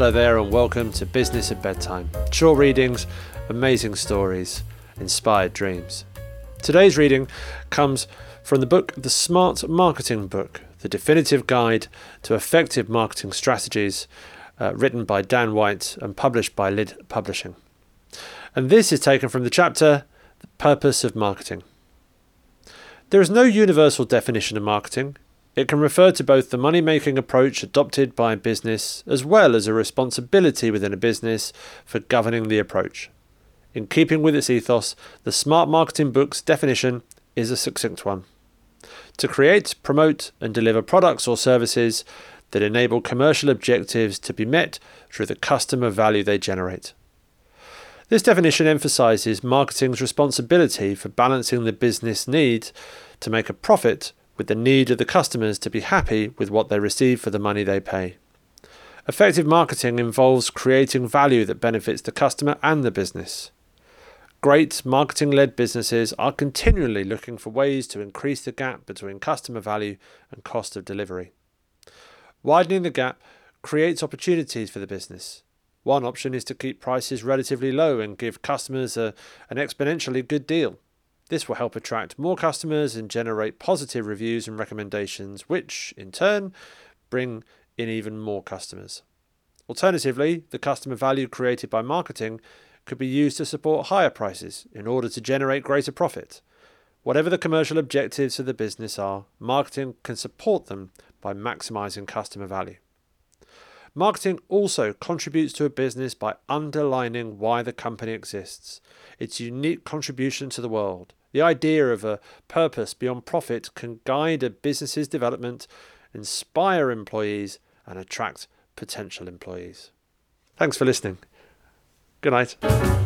Hello there, and welcome to Business at Bedtime. Short readings, amazing stories, inspired dreams. Today's reading comes from the book The Smart Marketing Book, the definitive guide to effective marketing strategies, uh, written by Dan White and published by Lid Publishing. And this is taken from the chapter The Purpose of Marketing. There is no universal definition of marketing. It can refer to both the money making approach adopted by a business as well as a responsibility within a business for governing the approach. In keeping with its ethos, the Smart Marketing Book's definition is a succinct one to create, promote, and deliver products or services that enable commercial objectives to be met through the customer value they generate. This definition emphasizes marketing's responsibility for balancing the business need to make a profit with the need of the customers to be happy with what they receive for the money they pay. Effective marketing involves creating value that benefits the customer and the business. Great marketing led businesses are continually looking for ways to increase the gap between customer value and cost of delivery. Widening the gap creates opportunities for the business. One option is to keep prices relatively low and give customers a, an exponentially good deal. This will help attract more customers and generate positive reviews and recommendations, which, in turn, bring in even more customers. Alternatively, the customer value created by marketing could be used to support higher prices in order to generate greater profit. Whatever the commercial objectives of the business are, marketing can support them by maximizing customer value. Marketing also contributes to a business by underlining why the company exists, its unique contribution to the world. The idea of a purpose beyond profit can guide a business's development, inspire employees, and attract potential employees. Thanks for listening. Good night.